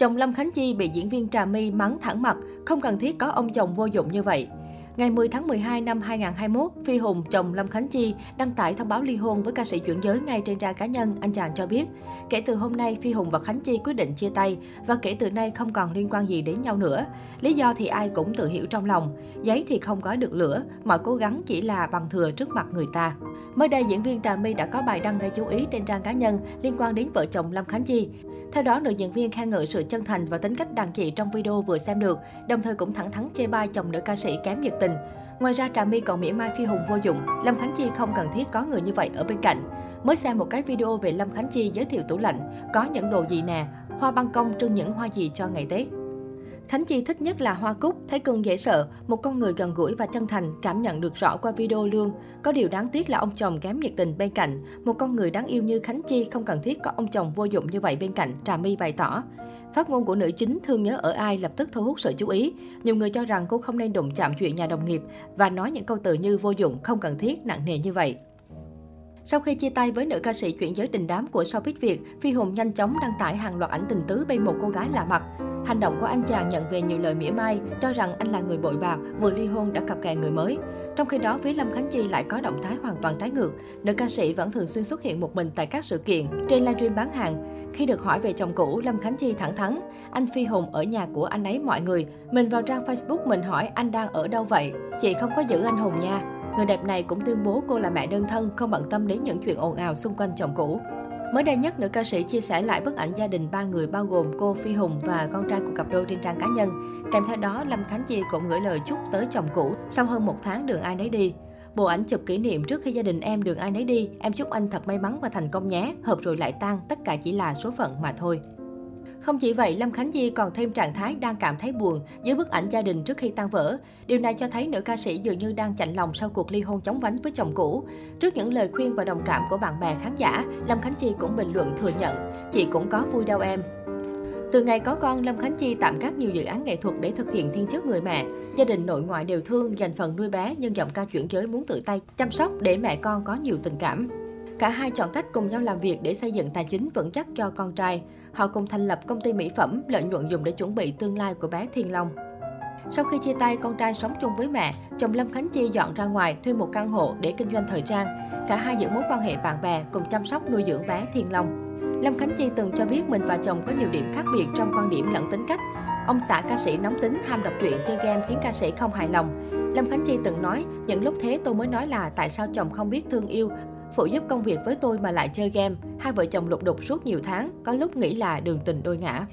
Chồng Lâm Khánh Chi bị diễn viên Trà My mắng thẳng mặt, không cần thiết có ông chồng vô dụng như vậy. Ngày 10 tháng 12 năm 2021, Phi Hùng, chồng Lâm Khánh Chi, đăng tải thông báo ly hôn với ca sĩ chuyển giới ngay trên trang cá nhân. Anh chàng cho biết, kể từ hôm nay, Phi Hùng và Khánh Chi quyết định chia tay và kể từ nay không còn liên quan gì đến nhau nữa. Lý do thì ai cũng tự hiểu trong lòng. Giấy thì không có được lửa, mọi cố gắng chỉ là bằng thừa trước mặt người ta. Mới đây, diễn viên Trà My đã có bài đăng gây chú ý trên trang cá nhân liên quan đến vợ chồng Lâm Khánh Chi. Theo đó, nữ diễn viên khen ngợi sự chân thành và tính cách đàn chị trong video vừa xem được, đồng thời cũng thẳng thắn chê bai chồng nữ ca sĩ kém nhiệt tình. Ngoài ra, Trà My còn mỉa mai Phi Hùng vô dụng, Lâm Khánh Chi không cần thiết có người như vậy ở bên cạnh. Mới xem một cái video về Lâm Khánh Chi giới thiệu tủ lạnh, có những đồ gì nè, hoa ban công trưng những hoa gì cho ngày Tết. Khánh Chi thích nhất là Hoa Cúc, thấy cưng dễ sợ, một con người gần gũi và chân thành, cảm nhận được rõ qua video lương. Có điều đáng tiếc là ông chồng kém nhiệt tình bên cạnh. Một con người đáng yêu như Khánh Chi không cần thiết có ông chồng vô dụng như vậy bên cạnh, Trà My bày tỏ. Phát ngôn của nữ chính thương nhớ ở ai lập tức thu hút sự chú ý. Nhiều người cho rằng cô không nên đụng chạm chuyện nhà đồng nghiệp và nói những câu từ như vô dụng, không cần thiết, nặng nề như vậy. Sau khi chia tay với nữ ca sĩ chuyển giới đình đám của showbiz Việt, Phi Hùng nhanh chóng đăng tải hàng loạt ảnh tình tứ bên một cô gái lạ mặt. Hành động của anh chàng nhận về nhiều lời mỉa mai, cho rằng anh là người bội bạc, vừa ly hôn đã cặp kè người mới. Trong khi đó, phía Lâm Khánh Chi lại có động thái hoàn toàn trái ngược. Nữ ca sĩ vẫn thường xuyên xuất hiện một mình tại các sự kiện, trên livestream bán hàng. Khi được hỏi về chồng cũ, Lâm Khánh Chi thẳng thắn, anh Phi Hùng ở nhà của anh ấy mọi người. Mình vào trang Facebook mình hỏi anh đang ở đâu vậy? Chị không có giữ anh Hùng nha. Người đẹp này cũng tuyên bố cô là mẹ đơn thân, không bận tâm đến những chuyện ồn ào xung quanh chồng cũ. Mới đây nhất, nữ ca sĩ chia sẻ lại bức ảnh gia đình ba người bao gồm cô Phi Hùng và con trai của cặp đôi trên trang cá nhân. Kèm theo đó, Lâm Khánh Chi cũng gửi lời chúc tới chồng cũ sau hơn một tháng đường ai nấy đi. Bộ ảnh chụp kỷ niệm trước khi gia đình em đường ai nấy đi, em chúc anh thật may mắn và thành công nhé, hợp rồi lại tan, tất cả chỉ là số phận mà thôi. Không chỉ vậy, Lâm Khánh Di còn thêm trạng thái đang cảm thấy buồn dưới bức ảnh gia đình trước khi tan vỡ. Điều này cho thấy nữ ca sĩ dường như đang chạnh lòng sau cuộc ly hôn chóng vánh với chồng cũ. Trước những lời khuyên và đồng cảm của bạn bè khán giả, Lâm Khánh Chi cũng bình luận thừa nhận, chị cũng có vui đâu em. Từ ngày có con, Lâm Khánh Chi tạm gác nhiều dự án nghệ thuật để thực hiện thiên chức người mẹ. Gia đình nội ngoại đều thương, dành phần nuôi bé, nhưng giọng ca chuyển giới muốn tự tay chăm sóc để mẹ con có nhiều tình cảm. Cả hai chọn cách cùng nhau làm việc để xây dựng tài chính vững chắc cho con trai. Họ cùng thành lập công ty mỹ phẩm, lợi nhuận dùng để chuẩn bị tương lai của bé Thiên Long. Sau khi chia tay, con trai sống chung với mẹ, chồng Lâm Khánh Chi dọn ra ngoài thuê một căn hộ để kinh doanh thời trang. Cả hai giữ mối quan hệ bạn bè cùng chăm sóc nuôi dưỡng bé Thiên Long. Lâm Khánh Chi từng cho biết mình và chồng có nhiều điểm khác biệt trong quan điểm lẫn tính cách. Ông xã ca sĩ nóng tính ham đọc truyện chơi game khiến ca sĩ không hài lòng. Lâm Khánh Chi từng nói, những lúc thế tôi mới nói là tại sao chồng không biết thương yêu phụ giúp công việc với tôi mà lại chơi game. Hai vợ chồng lục đục suốt nhiều tháng, có lúc nghĩ là đường tình đôi ngã.